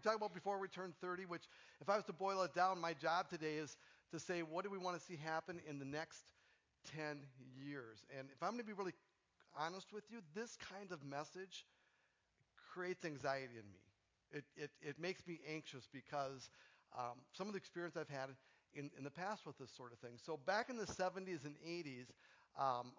we're talking about before we turn 30, which, if I was to boil it down, my job today is to say, what do we want to see happen in the next 10 years? And if I'm going to be really honest with you, this kind of message creates anxiety in me. It, it, it makes me anxious because um, some of the experience I've had in, in the past with this sort of thing. So back in the 70s and 80s, um,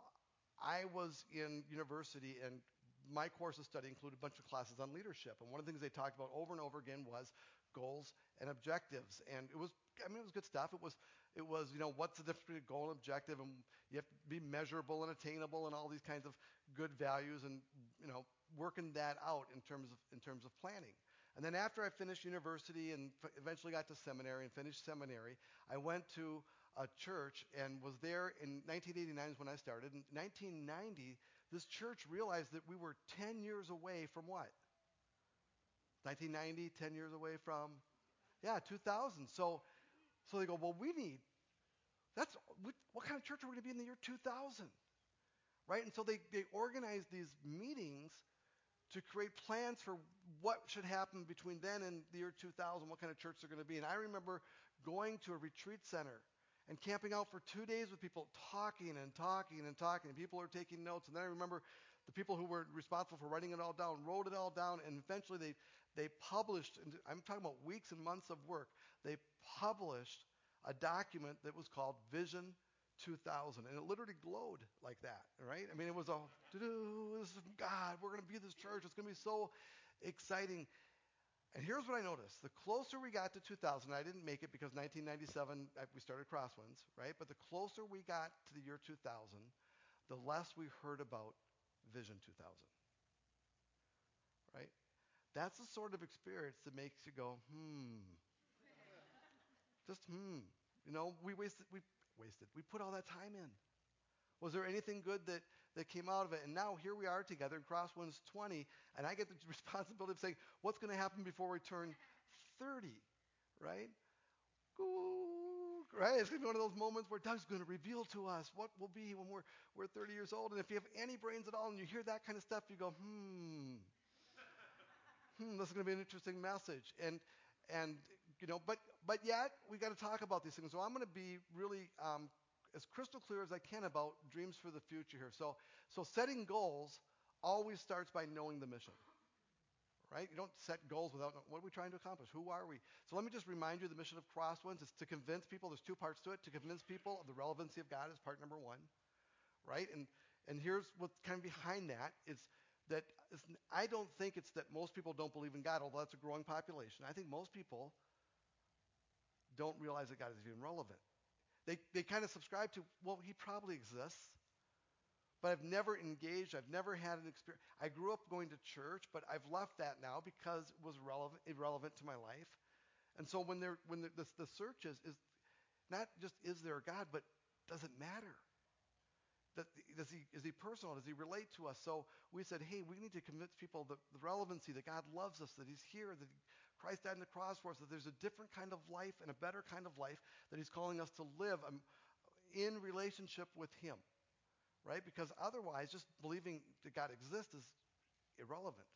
I was in university and my course of study included a bunch of classes on leadership. And one of the things they talked about over and over again was goals and objectives. And it was, I mean, it was good stuff. It was, it was, you know, what's the difference between goal and objective? And you have to be measurable and attainable and all these kinds of good values and, you know, working that out in terms of, in terms of planning. And then after I finished university and f- eventually got to seminary and finished seminary, I went to a church and was there in 1989 is when I started. In 1990, this church realized that we were 10 years away from what? 1990, 10 years away from? Yeah, 2000. So, so they go, well, we need, that's, what, what kind of church are we going to be in the year 2000? Right? And so they, they organized these meetings to create plans for what should happen between then and the year 2000, what kind of church they're going to be. And I remember going to a retreat center and camping out for two days with people talking and talking and talking. And people are taking notes. And then I remember the people who were responsible for writing it all down wrote it all down. And eventually they, they published, I'm talking about weeks and months of work, they published a document that was called Vision 2000, and it literally glowed like that, right? I mean, it was all, this is from God, we're going to be this church. It's going to be so exciting. And here's what I noticed. The closer we got to 2000, I didn't make it because 1997, uh, we started Crosswinds, right? But the closer we got to the year 2000, the less we heard about Vision 2000, right? That's the sort of experience that makes you go, hmm. Just hmm. You know, we wasted, we wasted. We put all that time in. Was there anything good that, that came out of it? And now here we are together in Crosswinds 20, and I get the responsibility of saying, what's going to happen before we turn 30, right? Ooh, right? It's going to be one of those moments where Doug's going to reveal to us what we'll be when we're, we're 30 years old. And if you have any brains at all and you hear that kind of stuff, you go, hmm, hmm, this is going to be an interesting message. And, and you know, but but yet we got to talk about these things. So I'm going to be really um, as crystal clear as I can about dreams for the future here. So so setting goals always starts by knowing the mission. Right? You don't set goals without what are we trying to accomplish? Who are we? So let me just remind you the mission of Crosswinds is to convince people, there's two parts to it, to convince people of the relevancy of God is part number one. Right? And and here's what's kind of behind that is that I don't think it's that most people don't believe in God, although that's a growing population. I think most people don't realize that God is even relevant. They, they kind of subscribe to, well, he probably exists, but I've never engaged. I've never had an experience. I grew up going to church, but I've left that now because it was relevant, irrelevant to my life. And so when, they're, when the, the, the search is, is not just is there a God, but does it matter? That, does he, is he personal? Does he relate to us? So we said, hey, we need to convince people the, the relevancy that God loves us, that he's here, that Christ died on the cross for us, that there's a different kind of life and a better kind of life that he's calling us to live um, in relationship with him, right? Because otherwise, just believing that God exists is irrelevant,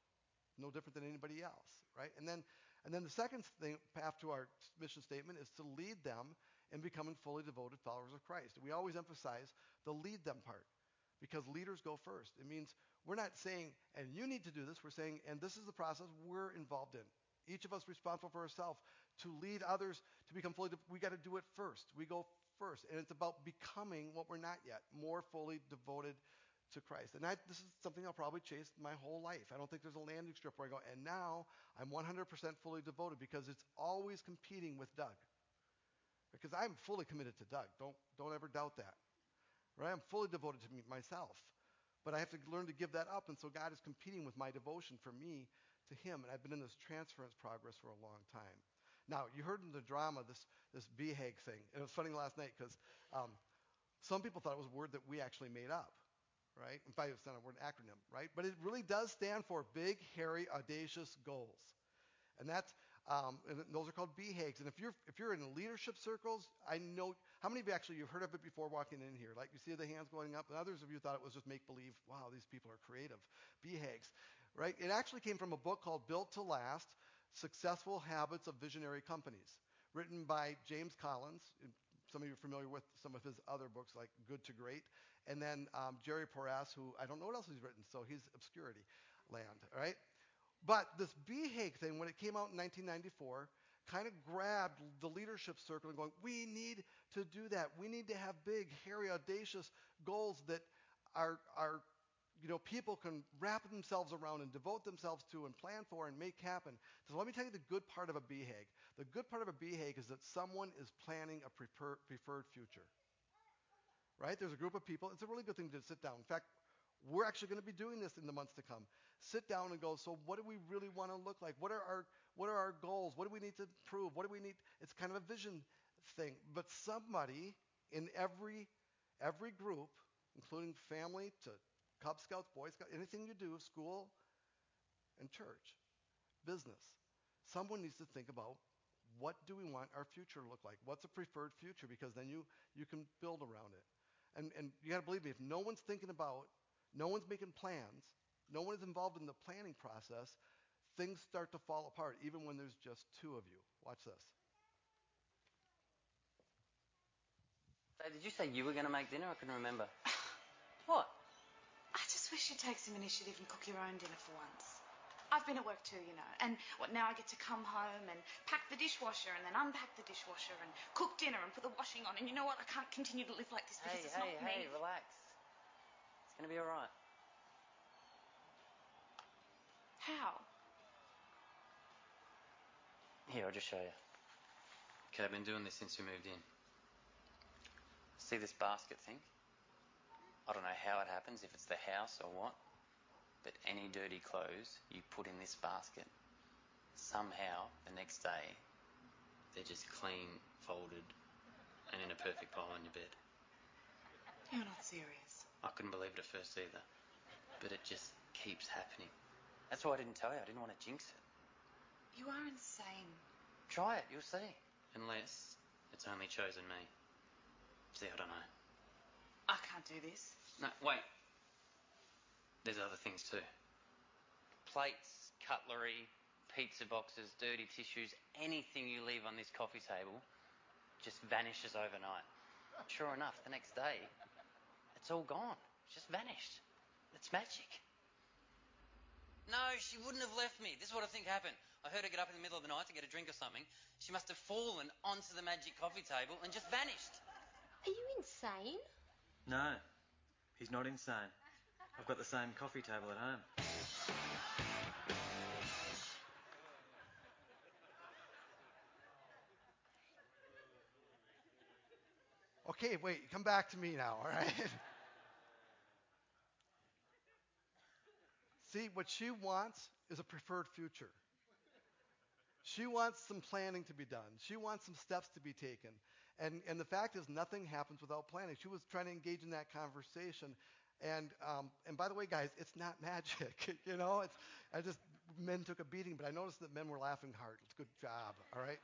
no different than anybody else, right? And then, and then the second thing, path to our mission statement is to lead them in becoming fully devoted followers of Christ. We always emphasize the lead them part because leaders go first. It means we're not saying, and you need to do this. We're saying, and this is the process we're involved in. Each of us responsible for ourselves to lead others to become fully. We got to do it first. We go first, and it's about becoming what we're not yet, more fully devoted to Christ. And I, this is something I'll probably chase my whole life. I don't think there's a landing strip where I go, and now I'm 100% fully devoted because it's always competing with Doug. Because I'm fully committed to Doug. Don't, don't ever doubt that. Right? I'm fully devoted to myself. But I have to learn to give that up. And so God is competing with my devotion for me to Him. And I've been in this transference progress for a long time. Now, you heard in the drama this, this BHAG thing. And it was funny last night because um, some people thought it was a word that we actually made up. Right? In fact, it's not a word an acronym, right? But it really does stand for big, hairy, audacious goals. And that's um, and those are called BHAGs. And if you're if you're in leadership circles, I know how many of you actually you've heard of it before walking in here. Like you see the hands going up, and others of you thought it was just make believe. Wow, these people are creative. BHAGs, right? It actually came from a book called Built to Last. Successful Habits of Visionary Companies, written by James Collins. Some of you are familiar with some of his other books, like Good to Great. And then um, Jerry Porras, who I don't know what else he's written, so he's obscurity land, right? But this BHAG thing, when it came out in 1994, kind of grabbed the leadership circle and going, we need to do that. We need to have big, hairy, audacious goals that are, are you know, people can wrap themselves around and devote themselves to and plan for and make happen. So let me tell you the good part of a BHAG. The good part of a BHAG is that someone is planning a prefer- preferred future. Right? There's a group of people. It's a really good thing to sit down. In fact, we're actually going to be doing this in the months to come. Sit down and go, so what do we really want to look like? What are our what are our goals? What do we need to prove? What do we need? It's kind of a vision thing. But somebody in every every group, including family to Cub Scouts, Boy Scouts, anything you do, school and church, business, someone needs to think about what do we want our future to look like? What's a preferred future? Because then you, you can build around it. And, and you got to believe me, if no one's thinking about, no one's making plans, no one is involved in the planning process, things start to fall apart, even when there's just two of you. Watch this. Dave, did you say you were going to make dinner? I couldn't remember. what? Just wish you'd take some initiative and cook your own dinner for once. I've been at work too, you know, and what now I get to come home and pack the dishwasher and then unpack the dishwasher and cook dinner and put the washing on. And you know what? I can't continue to live like this because hey, it's hey, not hey, me. relax. It's going to be all right. How? Here, I'll just show you. Okay, I've been doing this since we moved in. See this basket thing? I don't know how it happens, if it's the house or what, but any dirty clothes you put in this basket, somehow the next day they're just clean, folded, and in a perfect pile on your bed. You're not serious. I couldn't believe it at first either, but it just keeps happening. That's why I didn't tell you. I didn't want to jinx it. You are insane. Try it, you'll see. Unless it's only chosen me. See, I don't know. I can't do this. No, wait. There's other things too. Plates, cutlery, pizza boxes, dirty tissues, anything you leave on this coffee table just vanishes overnight. Sure enough, the next day, it's all gone. It's just vanished. It's magic. No, she wouldn't have left me. This is what I think happened. I heard her get up in the middle of the night to get a drink or something. She must have fallen onto the magic coffee table and just vanished. Are you insane? No, he's not insane. I've got the same coffee table at home. Okay, wait, come back to me now, all right? See, what she wants is a preferred future. She wants some planning to be done. She wants some steps to be taken. And, and the fact is, nothing happens without planning. She was trying to engage in that conversation. And, um, and by the way, guys, it's not magic. you know, it's, I just, men took a beating, but I noticed that men were laughing hard. Good job, all right?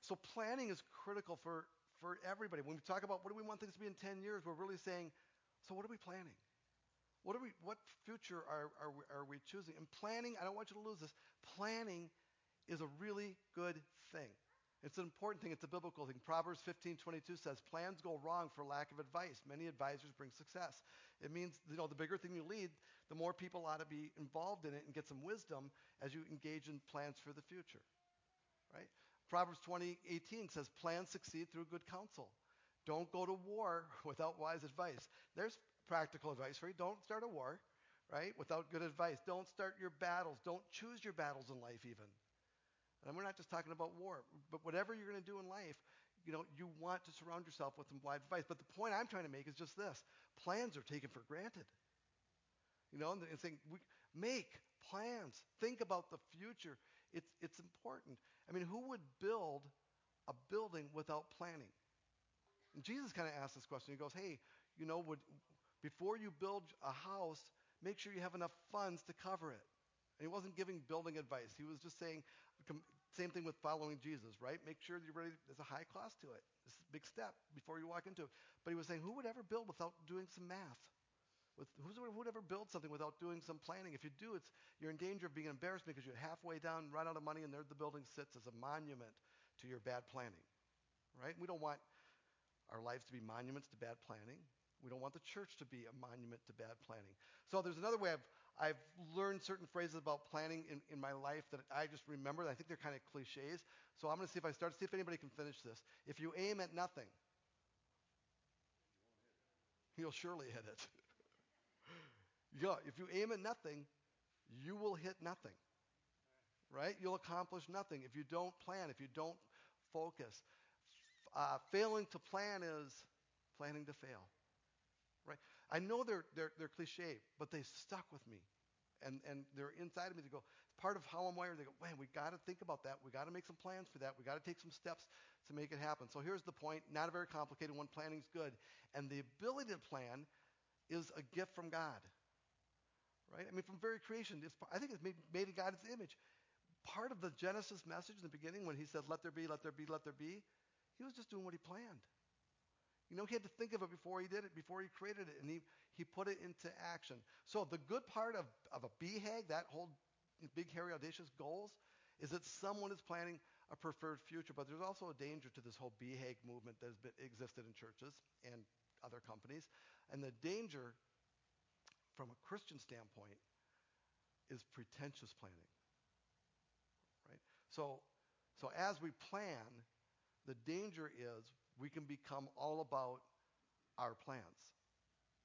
So planning is critical for, for everybody. When we talk about what do we want things to be in 10 years, we're really saying, so what are we planning? What, are we, what future are, are, we, are we choosing? And planning, I don't want you to lose this, planning is a really good thing. It's an important thing. It's a biblical thing. Proverbs 15:22 says, "Plans go wrong for lack of advice. Many advisors bring success." It means, you know, the bigger thing you lead, the more people ought to be involved in it and get some wisdom as you engage in plans for the future. Right? Proverbs 20:18 says, "Plans succeed through good counsel." Don't go to war without wise advice. There's practical advice for you. Don't start a war, right? Without good advice. Don't start your battles. Don't choose your battles in life even. And we're not just talking about war, but whatever you're going to do in life, you know, you want to surround yourself with some wise advice. But the point I'm trying to make is just this: plans are taken for granted. You know, and saying we make plans, think about the future. It's it's important. I mean, who would build a building without planning? And Jesus kind of asked this question. He goes, "Hey, you know, would before you build a house, make sure you have enough funds to cover it." And he wasn't giving building advice. He was just saying, same thing with following Jesus, right? Make sure you're ready. There's a high cost to it. It's a big step before you walk into it. But he was saying, who would ever build without doing some math? With who's who'd ever build something without doing some planning? If you do, it's you're in danger of being embarrassed because you're halfway down, run out of money, and there the building sits as a monument to your bad planning. Right? We don't want our lives to be monuments to bad planning. We don't want the church to be a monument to bad planning. So there's another way I've, I've learned certain phrases about planning in, in my life that I just remember. I think they're kind of cliches. So I'm going to see if I start, see if anybody can finish this. If you aim at nothing, you'll surely hit it. yeah, if you aim at nothing, you will hit nothing. Right? You'll accomplish nothing if you don't plan, if you don't focus. Uh, failing to plan is planning to fail. Right? I know they're, they're, they're cliche, but they stuck with me. And, and they're inside of me to go, part of how I'm wired. They go, man, we got to think about that. We got to make some plans for that. We got to take some steps to make it happen. So here's the point. Not a very complicated one. Planning's good. And the ability to plan is a gift from God. Right? I mean, from very creation, I think it's made, made in God's image. Part of the Genesis message in the beginning when he said, let there be, let there be, let there be, he was just doing what he planned. You know, he had to think of it before he did it, before he created it, and he, he put it into action. So the good part of, of a BHAG, that whole big, hairy, audacious goals, is that someone is planning a preferred future. But there's also a danger to this whole BHAG movement that has been, existed in churches and other companies. And the danger, from a Christian standpoint, is pretentious planning. Right? So, so as we plan, the danger is we can become all about our plans.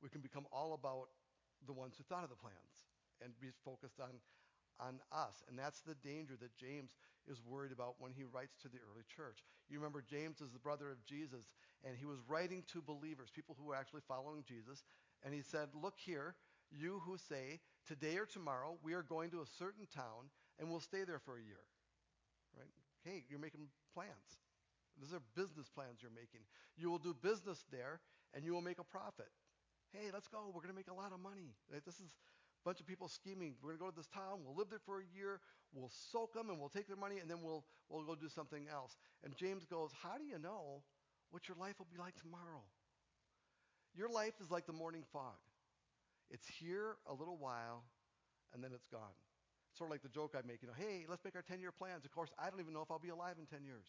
We can become all about the ones who thought of the plans and be focused on, on us. And that's the danger that James is worried about when he writes to the early church. You remember James is the brother of Jesus, and he was writing to believers, people who were actually following Jesus. And he said, Look here, you who say, Today or tomorrow, we are going to a certain town and we'll stay there for a year. Right? Hey, you're making plans. These are business plans you're making. You will do business there and you will make a profit. Hey, let's go. We're going to make a lot of money. This is a bunch of people scheming. We're going to go to this town. We'll live there for a year. We'll soak them and we'll take their money and then we'll, we'll go do something else. And James goes, How do you know what your life will be like tomorrow? Your life is like the morning fog. It's here a little while and then it's gone. Sort of like the joke I make, you know, hey, let's make our 10 year plans. Of course, I don't even know if I'll be alive in 10 years.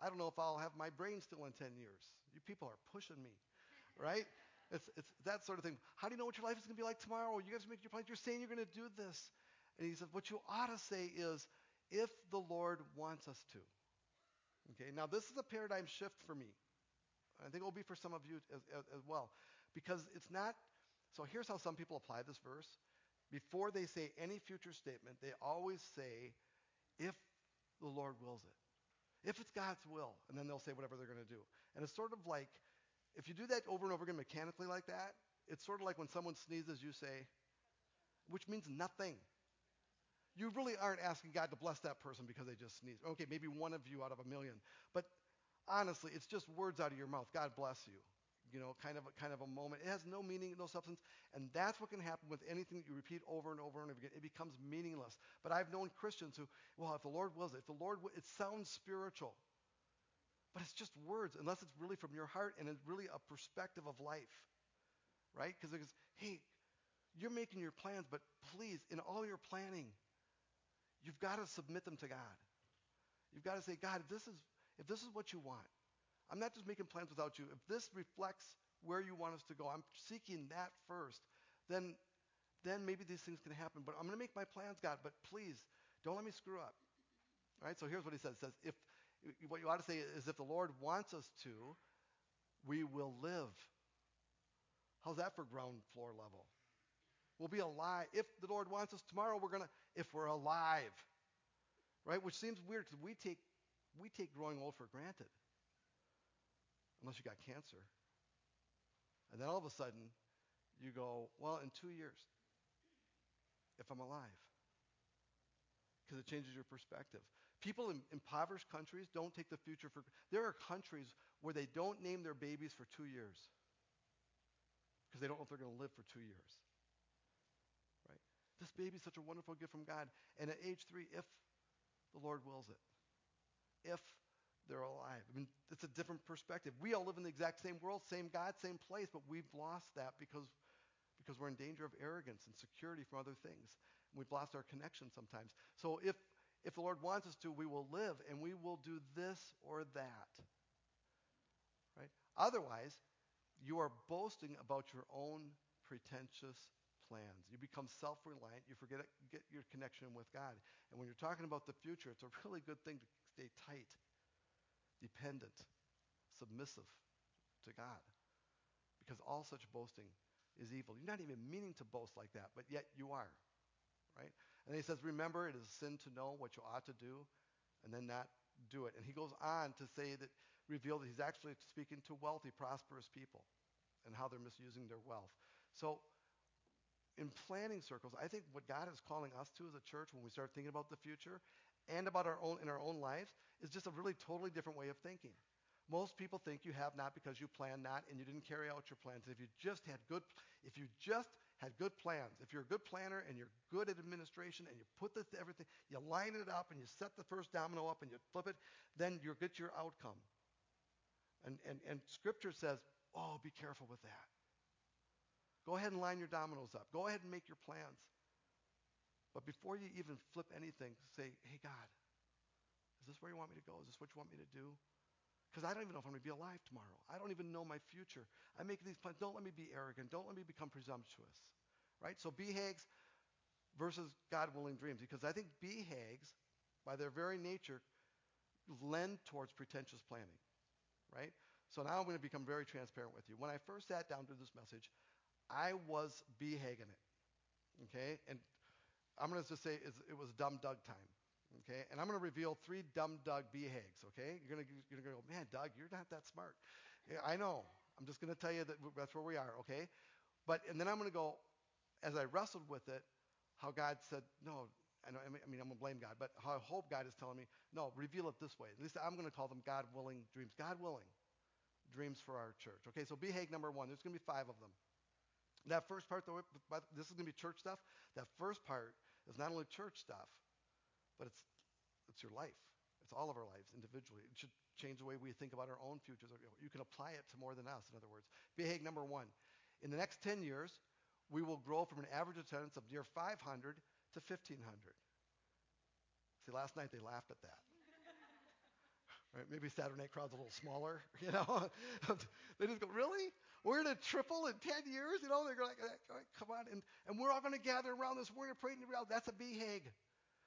I don't know if I'll have my brain still in 10 years. You people are pushing me, right? It's, it's that sort of thing. How do you know what your life is going to be like tomorrow? You guys make your plans. You're saying you're going to do this. And he said, what you ought to say is, if the Lord wants us to. Okay, now this is a paradigm shift for me. I think it will be for some of you as, as, as well. Because it's not, so here's how some people apply this verse. Before they say any future statement, they always say, if the Lord wills it. If it's God's will, and then they'll say whatever they're going to do. And it's sort of like, if you do that over and over again mechanically like that, it's sort of like when someone sneezes, you say, which means nothing. You really aren't asking God to bless that person because they just sneezed. Okay, maybe one of you out of a million. But honestly, it's just words out of your mouth. God bless you you know, kind of a, kind of a moment. It has no meaning, no substance, and that's what can happen with anything that you repeat over and over and over again. It becomes meaningless. But I've known Christians who, well, if the Lord wills it, if the Lord, it sounds spiritual, but it's just words, unless it's really from your heart and it's really a perspective of life, right? Because it's, hey, you're making your plans, but please, in all your planning, you've got to submit them to God. You've got to say, God, if this is if this is what you want, I'm not just making plans without you. If this reflects where you want us to go, I'm seeking that first, then, then maybe these things can happen. But I'm going to make my plans, God, but please don't let me screw up. All right, so here's what he says. He says, if, what you ought to say is if the Lord wants us to, we will live. How's that for ground floor level? We'll be alive. If the Lord wants us tomorrow, we're going to, if we're alive. Right? Which seems weird because we take, we take growing old for granted unless you got cancer. And then all of a sudden, you go, well, in two years, if I'm alive. Because it changes your perspective. People in impoverished countries don't take the future for There are countries where they don't name their babies for two years because they don't know if they're going to live for two years. Right? This baby is such a wonderful gift from God. And at age three, if the Lord wills it, if they're alive. I mean, it's a different perspective. We all live in the exact same world, same God, same place, but we've lost that because, because we're in danger of arrogance and security from other things. And we've lost our connection sometimes. So if, if the Lord wants us to, we will live and we will do this or that. Right? Otherwise, you are boasting about your own pretentious plans. You become self-reliant. You forget get your connection with God. And when you're talking about the future, it's a really good thing to stay tight, dependent, submissive to God. Because all such boasting is evil. You're not even meaning to boast like that, but yet you are. Right? And he says, remember, it is a sin to know what you ought to do and then not do it. And he goes on to say that, reveal that he's actually speaking to wealthy, prosperous people and how they're misusing their wealth. So in planning circles, I think what God is calling us to as a church when we start thinking about the future and about our own in our own lives is just a really totally different way of thinking. Most people think you have not because you plan not and you didn't carry out your plans. If you just had good, if you just had good plans, if you're a good planner and you're good at administration and you put this everything, you line it up and you set the first domino up and you flip it, then you get your outcome. And, and, and Scripture says, oh, be careful with that. Go ahead and line your dominoes up. Go ahead and make your plans. But before you even flip anything, say, hey, God, is this where you want me to go? Is this what you want me to do? Because I don't even know if I'm going to be alive tomorrow. I don't even know my future. I make these plans. Don't let me be arrogant. Don't let me become presumptuous. Right? So BHAGs versus God-willing dreams. Because I think BHAGs, by their very nature, lend towards pretentious planning. Right? So now I'm going to become very transparent with you. When I first sat down to this message, I was BHAGing it. Okay? And I'm going to just say it was dumb Doug time. Okay, and I'm going to reveal three dumb Doug BHAGs. Okay, you're going to you're going to go, man, Doug, you're not that smart. Yeah, I know. I'm just going to tell you that that's where we are. Okay, but and then I'm going to go, as I wrestled with it, how God said, no. I, know, I mean, I'm going to blame God, but how I hope God is telling me, no, reveal it this way. At least I'm going to call them God willing dreams. God willing dreams for our church. Okay, so BHAG number one. There's going to be five of them. That first part, though, this is going to be church stuff. That first part is not only church stuff but it's, it's your life. It's all of our lives individually. It should change the way we think about our own futures. You can apply it to more than us, in other words. BHAG number one. In the next 10 years, we will grow from an average attendance of near 500 to 1,500. See, last night they laughed at that. Maybe Saturday night crowd's a little smaller, you know. they just go, really? We're going to triple in 10 years? You know, they're like, come on. And, and we're all going to gather around this. We're to pray in the That's a BHAG.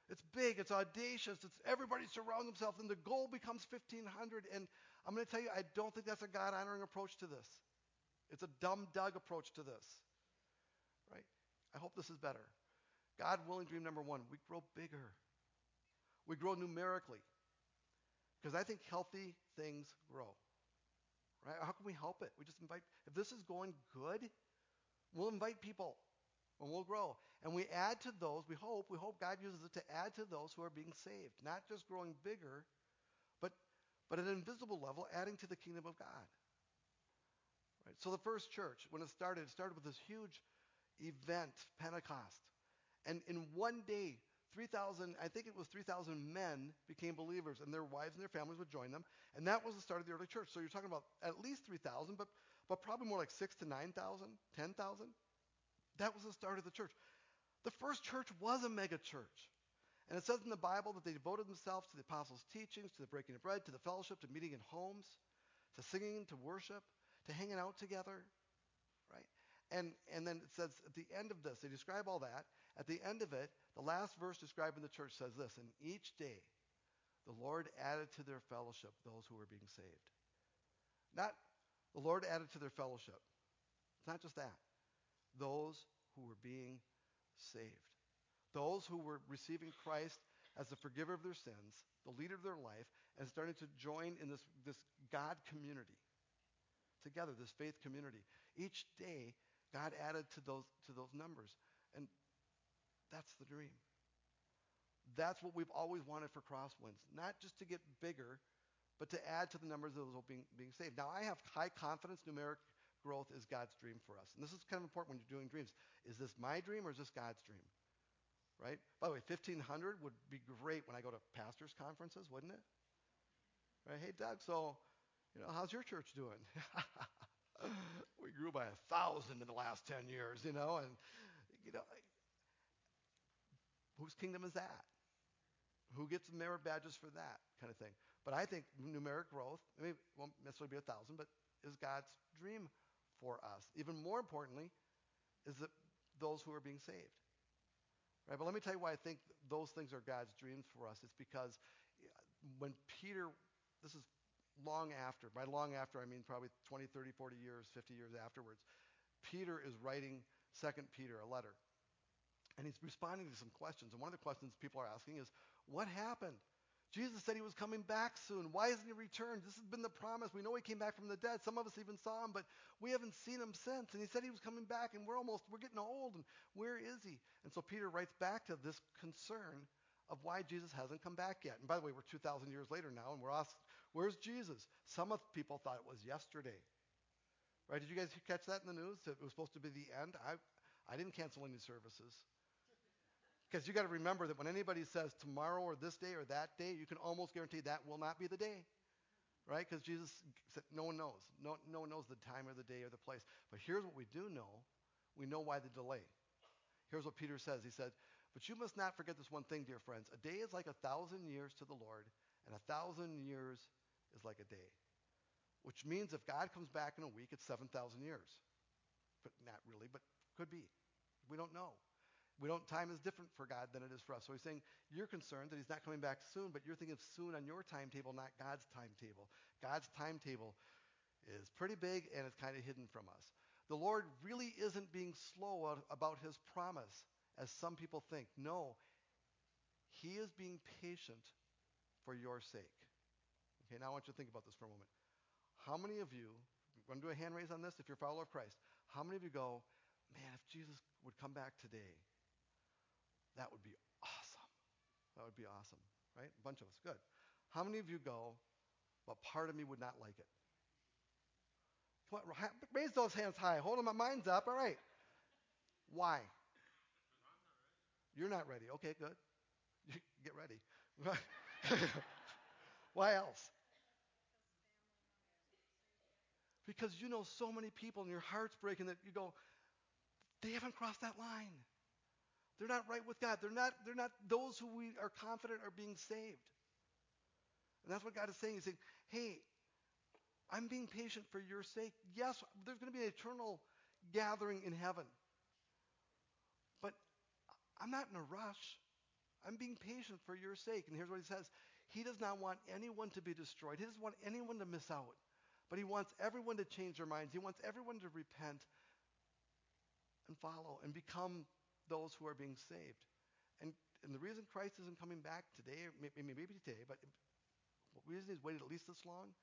It's big, it's audacious, it's everybody surround themselves, and the goal becomes 1,500. And I'm going to tell you, I don't think that's a God honoring approach to this. It's a dumb Doug approach to this. Right? I hope this is better. God willing dream number one, we grow bigger. We grow numerically. Because I think healthy things grow. Right? How can we help it? We just invite, if this is going good, we'll invite people and we'll grow. And we add to those, we hope, we hope God uses it to add to those who are being saved. Not just growing bigger, but, but at an invisible level, adding to the kingdom of God. Right? So the first church, when it started, it started with this huge event, Pentecost. And in one day, 3,000, I think it was 3,000 men became believers, and their wives and their families would join them. And that was the start of the early church. So you're talking about at least 3,000, but, but probably more like 6 to 9,000, 10,000. That was the start of the church. The first church was a mega church. And it says in the Bible that they devoted themselves to the apostles' teachings, to the breaking of bread, to the fellowship, to meeting in homes, to singing, to worship, to hanging out together, right? And, and then it says at the end of this, they describe all that. At the end of it, the last verse describing the church says this, and each day the Lord added to their fellowship those who were being saved. Not the Lord added to their fellowship. It's not just that those who were being saved. Those who were receiving Christ as the forgiver of their sins, the leader of their life, and starting to join in this, this God community together, this faith community. Each day, God added to those, to those numbers. And that's the dream. That's what we've always wanted for Crosswinds. Not just to get bigger, but to add to the numbers of those being, being saved. Now, I have high confidence numeric growth is God's dream for us. And this is kind of important when you're doing dreams. Is this my dream or is this God's dream? Right? By the way, 1,500 would be great when I go to pastors' conferences, wouldn't it? Right? Hey, Doug, so, you know, how's your church doing? we grew by a thousand in the last 10 years, you know, and, you know, whose kingdom is that? Who gets the merit badges for that kind of thing? But I think numeric growth, I mean, it won't necessarily be a thousand, but is God's dream for us. Even more importantly, is that those who are being saved. Right? But let me tell you why I think those things are God's dreams for us. It's because when Peter, this is long after, by long after I mean probably 20, 30, 40 years, 50 years afterwards, Peter is writing 2 Peter, a letter. And he's responding to some questions. And one of the questions people are asking is, what happened? Jesus said he was coming back soon. Why hasn't he returned? This has been the promise. We know he came back from the dead. Some of us even saw him, but we haven't seen him since. And he said he was coming back, and we're almost, we're getting old, and where is he? And so Peter writes back to this concern of why Jesus hasn't come back yet. And by the way, we're 2,000 years later now, and we're asked, where's Jesus? Some of people thought it was yesterday. Right? Did you guys catch that in the news? It was supposed to be the end? I, I didn't cancel any services. Because you got to remember that when anybody says tomorrow or this day or that day, you can almost guarantee that will not be the day. Right? Because Jesus said no one knows. No, no one knows the time or the day or the place. But here's what we do know. We know why the delay. Here's what Peter says. He said, But you must not forget this one thing, dear friends. A day is like a thousand years to the Lord, and a thousand years is like a day. Which means if God comes back in a week, it's 7,000 years. But not really, but could be. We don't know. We don't, time is different for God than it is for us. So he's saying you're concerned that he's not coming back soon, but you're thinking of soon on your timetable, not God's timetable. God's timetable is pretty big and it's kind of hidden from us. The Lord really isn't being slow about his promise, as some people think. No, he is being patient for your sake. Okay, now I want you to think about this for a moment. How many of you, I'm going to do a hand raise on this if you're a follower of Christ, how many of you go, man, if Jesus would come back today, that would be awesome. That would be awesome, right? A bunch of us. Good. How many of you go, but part of me would not like it? Come on, raise those hands high. Hold them, my mind's up. All right. Why? You're not ready. Okay, good. Get ready. Why else? Because you know so many people and your heart's breaking that you go, they haven't crossed that line. They're not right with God. They're not, they're not those who we are confident are being saved. And that's what God is saying. He's saying, hey, I'm being patient for your sake. Yes, there's going to be an eternal gathering in heaven. But I'm not in a rush. I'm being patient for your sake. And here's what he says He does not want anyone to be destroyed, He doesn't want anyone to miss out. But He wants everyone to change their minds. He wants everyone to repent and follow and become those who are being saved. And, and the reason Christ isn't coming back today, maybe, maybe today, but the reason he's waited at least this long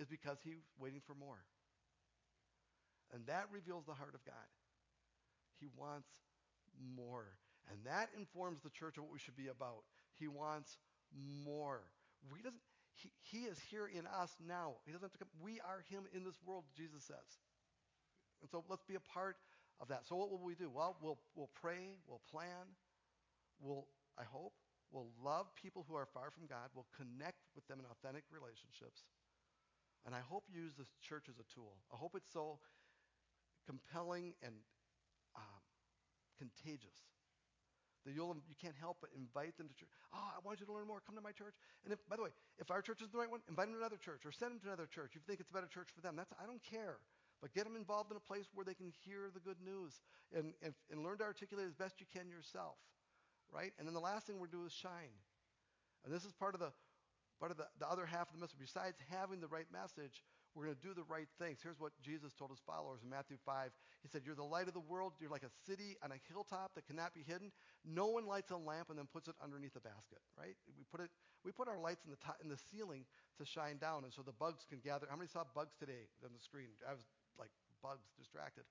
is because he's waiting for more. And that reveals the heart of God. He wants more. And that informs the church of what we should be about. He wants more. We doesn't, he, he is here in us now. He doesn't have to come. We are him in this world, Jesus says. And so let's be a part of that. So what will we do? Well, we'll, we'll pray, we'll plan, we'll, I hope, we'll love people who are far from God, we'll connect with them in authentic relationships. And I hope you use this church as a tool. I hope it's so compelling and um, contagious that you'll, you can't help but invite them to church. Oh, I want you to learn more. Come to my church. And if, by the way, if our church is the right one, invite them to another church or send them to another church. If you think it's a better church for them, that's I don't care. But get them involved in a place where they can hear the good news and, and, and learn to articulate as best you can yourself, right? And then the last thing we're gonna do is shine. And this is part of the part of the, the other half of the message. Besides having the right message, we're going to do the right things. Here's what Jesus told his followers in Matthew 5. He said, You're the light of the world. You're like a city on a hilltop that cannot be hidden. No one lights a lamp and then puts it underneath a basket, right? We put it we put our lights in the in the ceiling to shine down and so the bugs can gather. How many saw bugs today on the screen? I was like bugs distracted.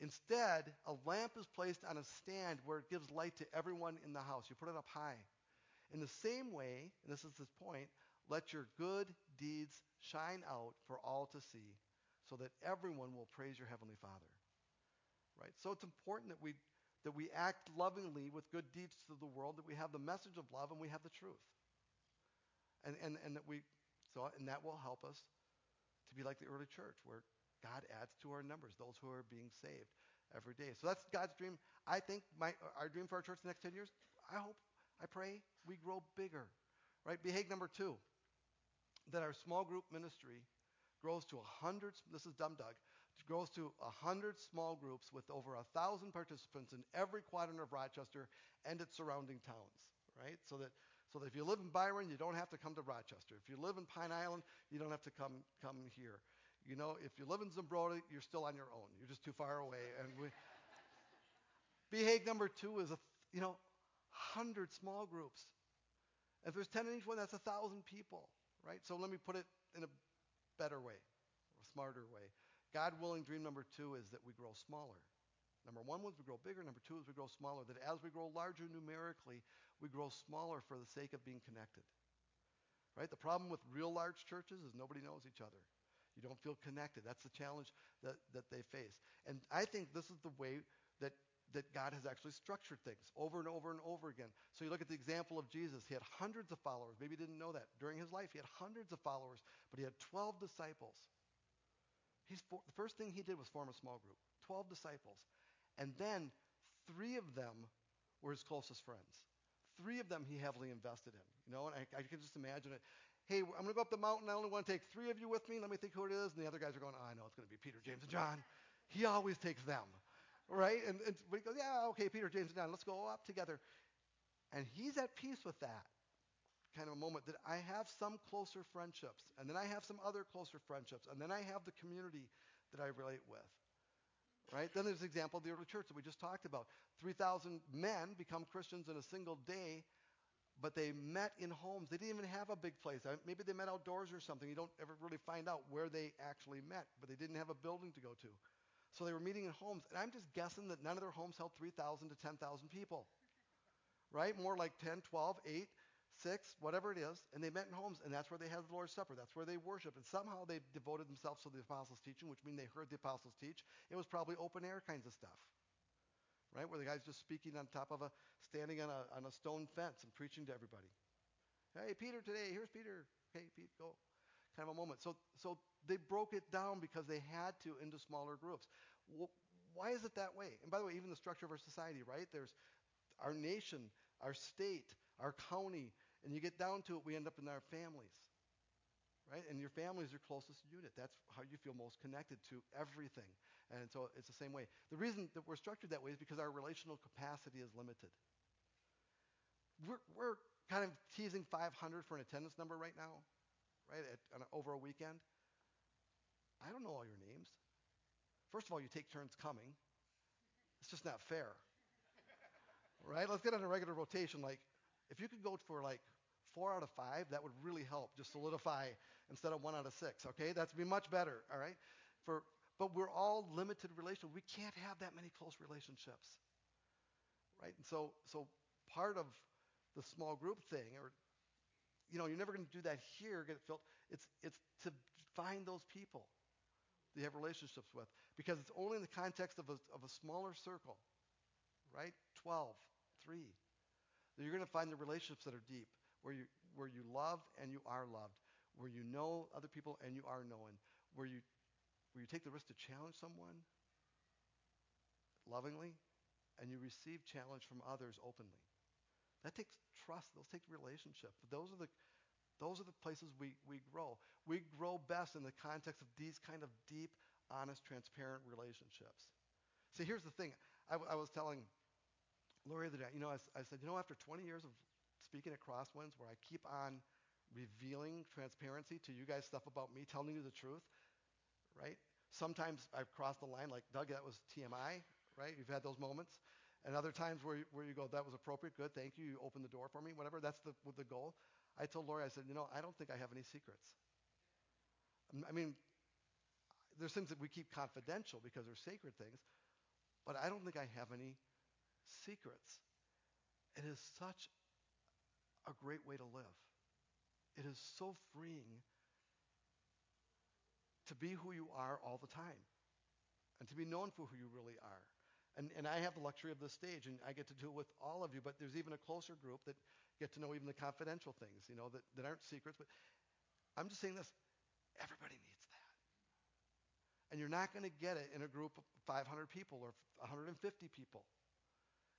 Instead, a lamp is placed on a stand where it gives light to everyone in the house. You put it up high. In the same way, and this is this point, let your good deeds shine out for all to see, so that everyone will praise your heavenly Father. Right? So it's important that we that we act lovingly with good deeds to the world, that we have the message of love and we have the truth. And and, and that we so and that will help us to be like the early church where God adds to our numbers those who are being saved every day. So that's God's dream. I think my, our dream for our church the next 10 years, I hope, I pray we grow bigger. Right? BHAG number two, that our small group ministry grows to 100, this is Dumb Doug, grows to 100 small groups with over 1,000 participants in every quadrant of Rochester and its surrounding towns. Right? So that so that if you live in Byron, you don't have to come to Rochester. If you live in Pine Island, you don't have to come come here. You know, if you live in Zumbrota, you're still on your own. You're just too far away. And we, BHAG number two is a you know, hundred small groups. If there's ten in each one, that's a thousand people, right? So let me put it in a better way, a smarter way. God willing, dream number two is that we grow smaller. Number one was we grow bigger. Number two is we grow smaller. That as we grow larger numerically, we grow smaller for the sake of being connected. Right? The problem with real large churches is nobody knows each other. You don't feel connected. That's the challenge that, that they face. And I think this is the way that, that God has actually structured things over and over and over again. So you look at the example of Jesus. He had hundreds of followers. Maybe you didn't know that. During his life, he had hundreds of followers, but he had 12 disciples. He's for, the first thing he did was form a small group 12 disciples. And then three of them were his closest friends. Three of them he heavily invested in. You know, and I, I can just imagine it. Hey, I'm going to go up the mountain. I only want to take three of you with me. Let me think who it is. And the other guys are going, oh, I know it's going to be Peter, James, and John. He always takes them, right? And, and he goes, yeah, okay, Peter, James, and John. Let's go up together. And he's at peace with that kind of a moment that I have some closer friendships, and then I have some other closer friendships, and then I have the community that I relate with. Right? Then there's the example of the early church that we just talked about. 3,000 men become Christians in a single day, but they met in homes. They didn't even have a big place. Maybe they met outdoors or something. You don't ever really find out where they actually met, but they didn't have a building to go to. So they were meeting in homes, and I'm just guessing that none of their homes held 3,000 to 10,000 people. Right? More like 10, 12, 8, 6, whatever it is, and they met in homes, and that's where they had the Lord's Supper. That's where they worshiped. And somehow they devoted themselves to the apostles' teaching, which means they heard the apostles teach. It was probably open air kinds of stuff right? Where the guy's just speaking on top of a, standing on a, on a stone fence and preaching to everybody. Hey, Peter today, here's Peter. Hey, Pete, go. Kind of a moment. So, so they broke it down because they had to into smaller groups. Well, why is it that way? And by the way, even the structure of our society, right? There's our nation, our state, our county, and you get down to it, we end up in our families right? And your family is your closest unit. That's how you feel most connected to everything. And so it's the same way. The reason that we're structured that way is because our relational capacity is limited. We're, we're kind of teasing 500 for an attendance number right now, right, at, on, over a weekend. I don't know all your names. First of all, you take turns coming. It's just not fair. right? Let's get on a regular rotation. Like, if you could go for like four out of five, that would really help. Just solidify instead of one out of six. Okay, that's be much better. All right, for but we're all limited relationships. We can't have that many close relationships, right? And so so part of the small group thing, or you know, you're never going to do that here. Get it filled. It's it's to find those people that you have relationships with, because it's only in the context of a of a smaller circle, right? 12, 3, that you're going to find the relationships that are deep where you, where you love and you are loved, where you know other people and you are known, where you, where you take the risk to challenge someone lovingly and you receive challenge from others openly. That takes trust. Those take relationship. Those are the those are the places we, we grow. We grow best in the context of these kind of deep, honest, transparent relationships. See, here's the thing. I, I was telling Lori the other day, you know, I, I said, you know, after 20 years of speaking at Crosswinds where I keep on revealing transparency to you guys stuff about me, telling you the truth, right? Sometimes I've crossed the line, like Doug, that was TMI, right? You've had those moments. And other times where, where you go, that was appropriate, good, thank you, you opened the door for me, whatever. That's the, the goal. I told Lori, I said, you know, I don't think I have any secrets. I mean, there's things that we keep confidential because they're sacred things, but I don't think I have any secrets. It is such a great way to live. It is so freeing to be who you are all the time and to be known for who you really are. And, and I have the luxury of this stage, and I get to do it with all of you, but there's even a closer group that get to know even the confidential things, you know, that, that aren't secrets. But I'm just saying this everybody needs that. And you're not going to get it in a group of 500 people or 150 people.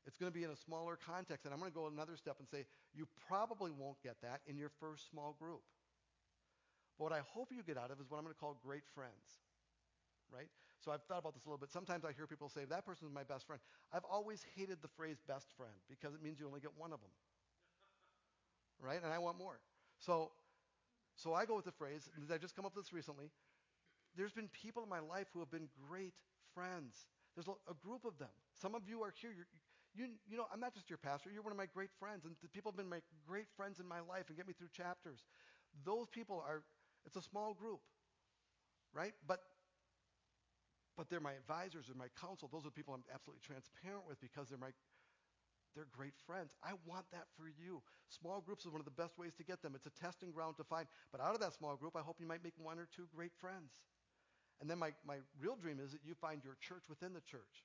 It's going to be in a smaller context. And I'm going to go another step and say you probably won't get that in your first small group. But what I hope you get out of is what I'm going to call great friends. Right? So I've thought about this a little bit. Sometimes I hear people say, that person is my best friend. I've always hated the phrase best friend because it means you only get one of them. Right? And I want more. So, so I go with the phrase, and I just come up with this recently. There's been people in my life who have been great friends. There's a group of them. Some of you are here. you, you know, I'm not just your pastor. You're one of my great friends, and people have been my great friends in my life and get me through chapters. Those people are. It's a small group, right? But but they're my advisors, they're my counsel. Those are the people I'm absolutely transparent with because they're my they're great friends. I want that for you. Small groups is one of the best ways to get them. It's a testing ground to find. But out of that small group, I hope you might make one or two great friends. And then my, my real dream is that you find your church within the church,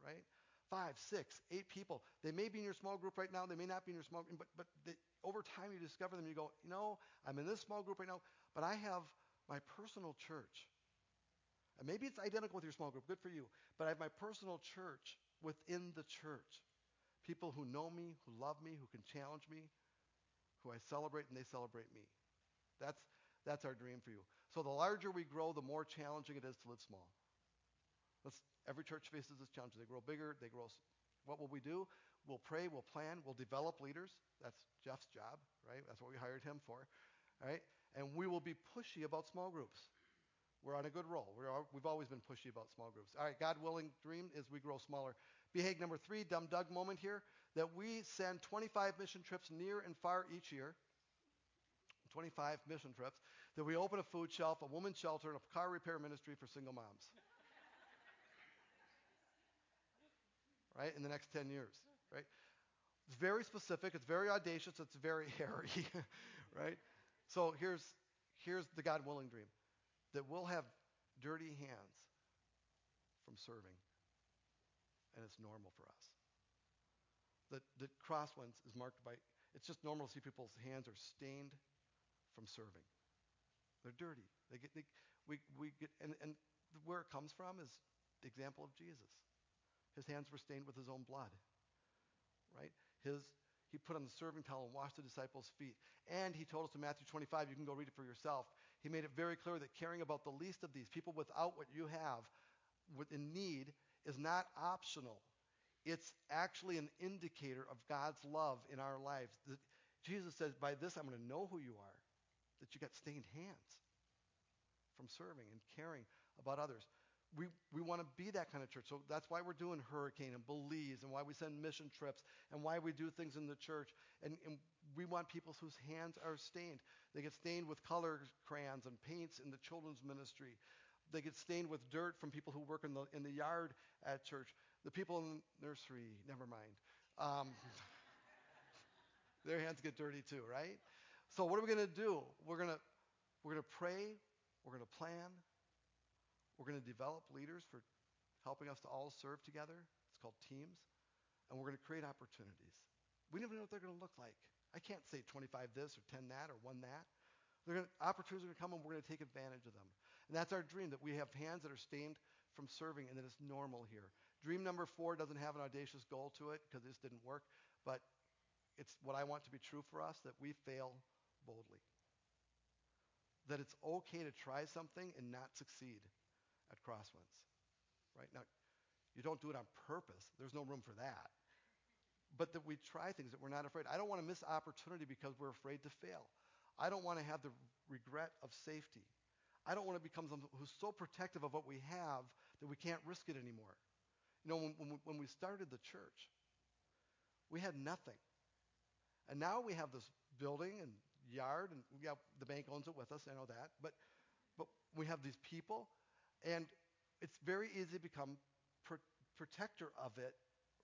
right? Five, six, eight people. They may be in your small group right now. They may not be in your small group, but, but they, over time you discover them. You go, you know, I'm in this small group right now, but I have my personal church. And maybe it's identical with your small group. Good for you. But I have my personal church within the church. People who know me, who love me, who can challenge me, who I celebrate and they celebrate me. That's, that's our dream for you. So the larger we grow, the more challenging it is to live small. Let's, every church faces this challenge. They grow bigger, they grow. What will we do? We'll pray, we'll plan, we'll develop leaders. That's Jeff's job, right? That's what we hired him for, right? And we will be pushy about small groups. We're on a good roll. we we've always been pushy about small groups. All right, God willing, dream is we grow smaller. BHAG number three, dumb Doug moment here, that we send 25 mission trips near and far each year. 25 mission trips. That we open a food shelf, a women's shelter, and a car repair ministry for single moms. right, in the next 10 years. Right? It's very specific, it's very audacious, it's very hairy. right? So here's, here's the God willing dream that we'll have dirty hands from serving. And it's normal for us. That, that Crosswinds is marked by, it's just normal to see people's hands are stained from serving. They're dirty. They get, they, we, we get, and, and where it comes from is the example of Jesus. His hands were stained with his own blood, right? His, he put on the serving towel and washed the disciples' feet. And he told us in Matthew 25, you can go read it for yourself. He made it very clear that caring about the least of these, people without what you have, in need, is not optional. It's actually an indicator of God's love in our lives. Jesus says, by this I'm going to know who you are, that you got stained hands from serving and caring about others we, we want to be that kind of church. So that's why we're doing Hurricane and Belize and why we send mission trips and why we do things in the church. And, and we want people whose hands are stained. They get stained with color crayons and paints in the children's ministry. They get stained with dirt from people who work in the, in the yard at church. The people in the nursery, never mind. Um, their hands get dirty too, right? So what are we going to do? We're going to we're going to pray. We're going to plan. We're going to develop leaders for helping us to all serve together. It's called teams. And we're going to create opportunities. We don't even know what they're going to look like. I can't say 25 this or 10 that or 1 that. Gonna, opportunities are going to come and we're going to take advantage of them. And that's our dream, that we have hands that are stained from serving and that it's normal here. Dream number four doesn't have an audacious goal to it because this didn't work, but it's what I want to be true for us, that we fail boldly. That it's okay to try something and not succeed at Crosswinds. Right? Now, you don't do it on purpose. There's no room for that. But that we try things that we're not afraid. I don't want to miss opportunity because we're afraid to fail. I don't want to have the regret of safety. I don't want to become someone who's so protective of what we have that we can't risk it anymore. You know, when, when, we, when we started the church, we had nothing. And now we have this building and yard, and yeah, the bank owns it with us, I know that. But, but we have these people, and it's very easy to become pr- protector of it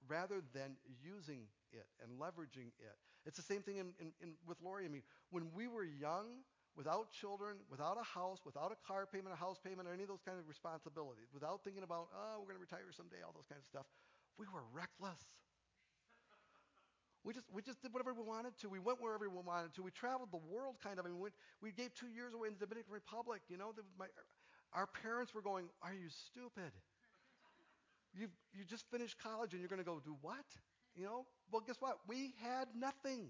rather than using it and leveraging it. It's the same thing in, in, in, with Lori and me. When we were young, without children, without a house, without a car payment, a house payment, or any of those kinds of responsibilities, without thinking about, oh, we're going to retire someday, all those kinds of stuff, we were reckless. We just, we just did whatever we wanted to. We went wherever we wanted to. We traveled the world kind of. I mean, we, we gave two years away in the Dominican Republic. You know, my, Our parents were going, Are you stupid? you you just finished college and you're going to go do what? You know? Well, guess what? We had nothing.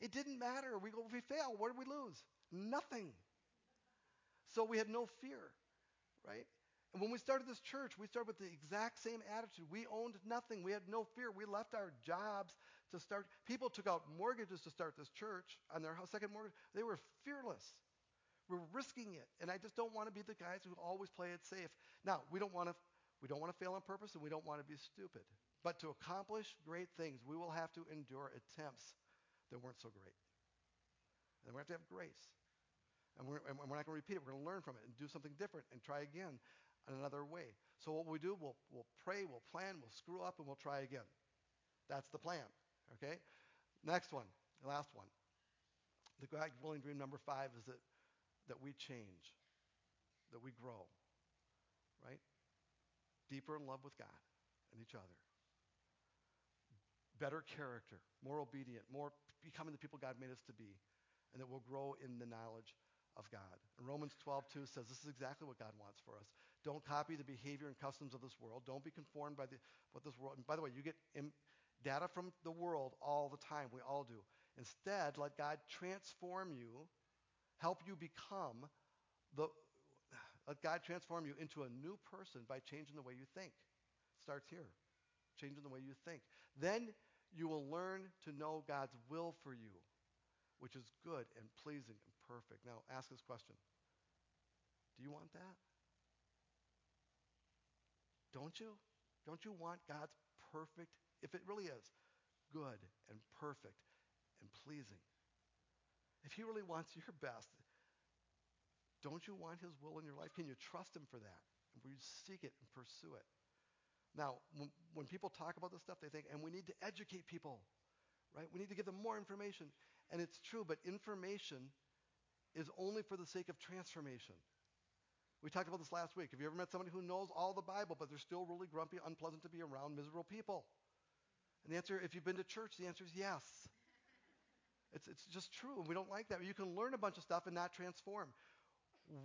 It didn't matter. We go, if we fail, what did we lose? Nothing. So we had no fear, right? And when we started this church, we started with the exact same attitude. We owned nothing. We had no fear. We left our jobs to start. People took out mortgages to start this church on their second mortgage. They were fearless. We're risking it. And I just don't want to be the guys who always play it safe. Now, we don't want to we don't want to fail on purpose and we don't want to be stupid. But to accomplish great things, we will have to endure attempts that weren't so great. And we have to have grace. And we're, and we're not going to repeat it. We're going to learn from it and do something different and try again in another way. So what we do, we'll, we'll pray, we'll plan, we'll screw up, and we'll try again. That's the plan. Okay? Next one, last one. The God willing dream number five is that, that we change, that we grow, right? Deeper in love with God and each other. Better character, more obedient, more becoming the people God made us to be, and that we'll grow in the knowledge of God. And Romans 12:2 says this is exactly what God wants for us. Don't copy the behavior and customs of this world. Don't be conformed by the, what this world. And by the way, you get Im, data from the world all the time. We all do. Instead, let God transform you, help you become the. Let God transform you into a new person by changing the way you think. It starts here, changing the way you think. Then you will learn to know God's will for you which is good and pleasing and perfect. Now, ask this question Do you want that? Don't you? Don't you want God's perfect, if it really is, good and perfect and pleasing? If He really wants your best, don't you want His will in your life? Can you trust Him for that? Will you seek it and pursue it? Now, when, when people talk about this stuff, they think, and we need to educate people, right? We need to give them more information. And it's true, but information is only for the sake of transformation. We talked about this last week. Have you ever met somebody who knows all the Bible, but they're still really grumpy, unpleasant to be around, miserable people? And the answer, if you've been to church, the answer is yes. It's, it's just true. And we don't like that. You can learn a bunch of stuff and not transform.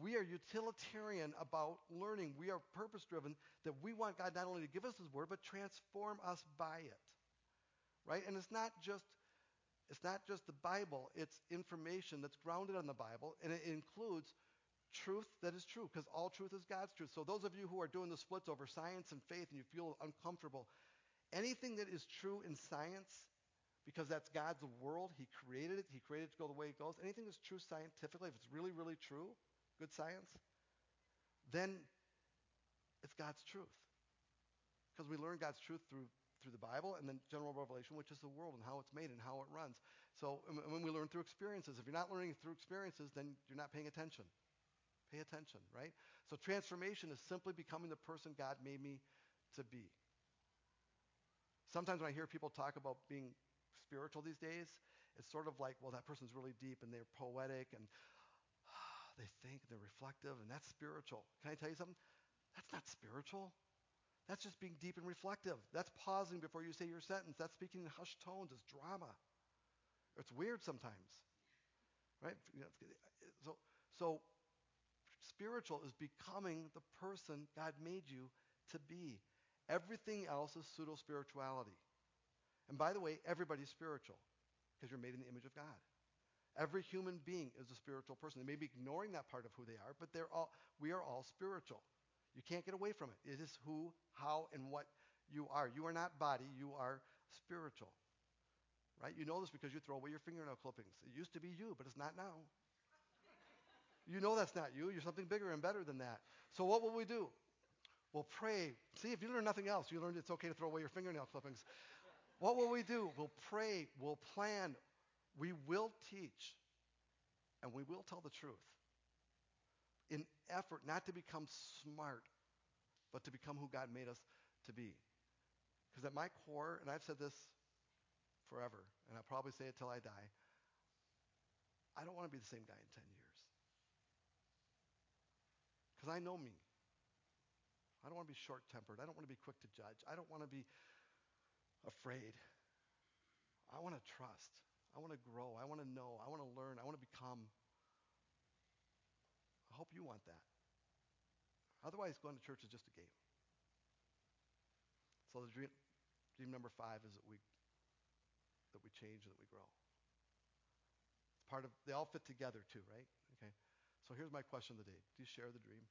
We are utilitarian about learning. We are purpose driven that we want God not only to give us His Word, but transform us by it. Right? And it's not just it's not just the Bible, it's information that's grounded on the Bible, and it includes truth that is true, because all truth is God's truth. So those of you who are doing the splits over science and faith and you feel uncomfortable, anything that is true in science, because that's God's world, He created it, He created it to go the way it goes, anything that's true scientifically, if it's really, really true, good science, then it's God's truth. Because we learn God's truth through through the Bible, and then general revelation, which is the world and how it's made and how it runs. So when we learn through experiences, if you're not learning through experiences, then you're not paying attention. Pay attention, right? So transformation is simply becoming the person God made me to be. Sometimes when I hear people talk about being spiritual these days, it's sort of like, well, that person's really deep and they're poetic and they think they're reflective and that's spiritual. Can I tell you something? That's not spiritual. That's just being deep and reflective. That's pausing before you say your sentence. That's speaking in hushed tones. It's drama. It's weird sometimes. Right? So, so spiritual is becoming the person God made you to be. Everything else is pseudo spirituality. And by the way, everybody's spiritual because you're made in the image of God. Every human being is a spiritual person. They may be ignoring that part of who they are, but they're all, we are all spiritual. You can't get away from it. It is who, how, and what you are. You are not body, you are spiritual. Right? You know this because you throw away your fingernail clippings. It used to be you, but it's not now. You know that's not you. You're something bigger and better than that. So what will we do? We'll pray. See, if you learn nothing else, you learned it's okay to throw away your fingernail clippings. What will we do? We'll pray. We'll plan. We will teach. And we will tell the truth in effort not to become smart, but to become who God made us to be. Because at my core, and I've said this forever, and I'll probably say it till I die, I don't want to be the same guy in 10 years. Because I know me. I don't want to be short tempered. I don't want to be quick to judge. I don't want to be afraid. I want to trust. I want to grow. I want to know. I want to learn. I want to become. I hope you want that. Otherwise, going to church is just a game. So the dream, dream number five is that we that we change and that we grow. It's part of they all fit together too, right? Okay. So here's my question of the day. Do you share the dream?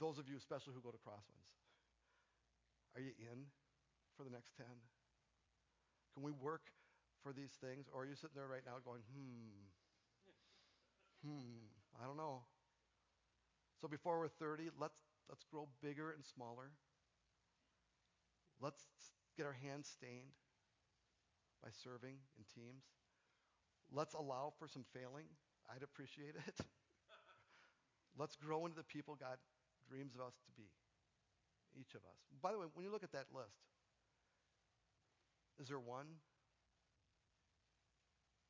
Those of you especially who go to Crosswinds. Are you in for the next 10? Can we work for these things? Or are you sitting there right now going, hmm, hmm, I don't know. So before we're 30, let's, let's grow bigger and smaller. Let's get our hands stained by serving in teams. Let's allow for some failing. I'd appreciate it. let's grow into the people God dreams of us to be. Each of us. By the way, when you look at that list, is there one?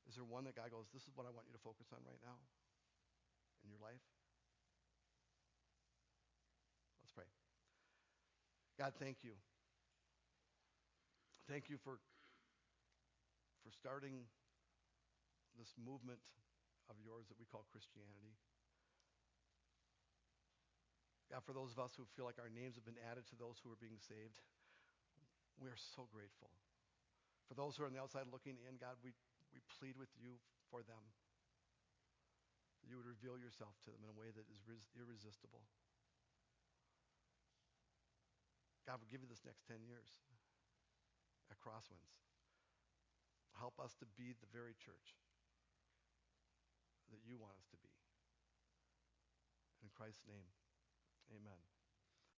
Is there one that God goes, this is what I want you to focus on right now in your life? Let's pray. God, thank you. Thank you for, for starting this movement of yours that we call Christianity. God, for those of us who feel like our names have been added to those who are being saved, we are so grateful. For those who are on the outside looking in, God, we, we plead with you for them. That you would reveal yourself to them in a way that is res- irresistible. God, we give you this next 10 years at Crosswinds. Help us to be the very church that you want us to be. In Christ's name, amen.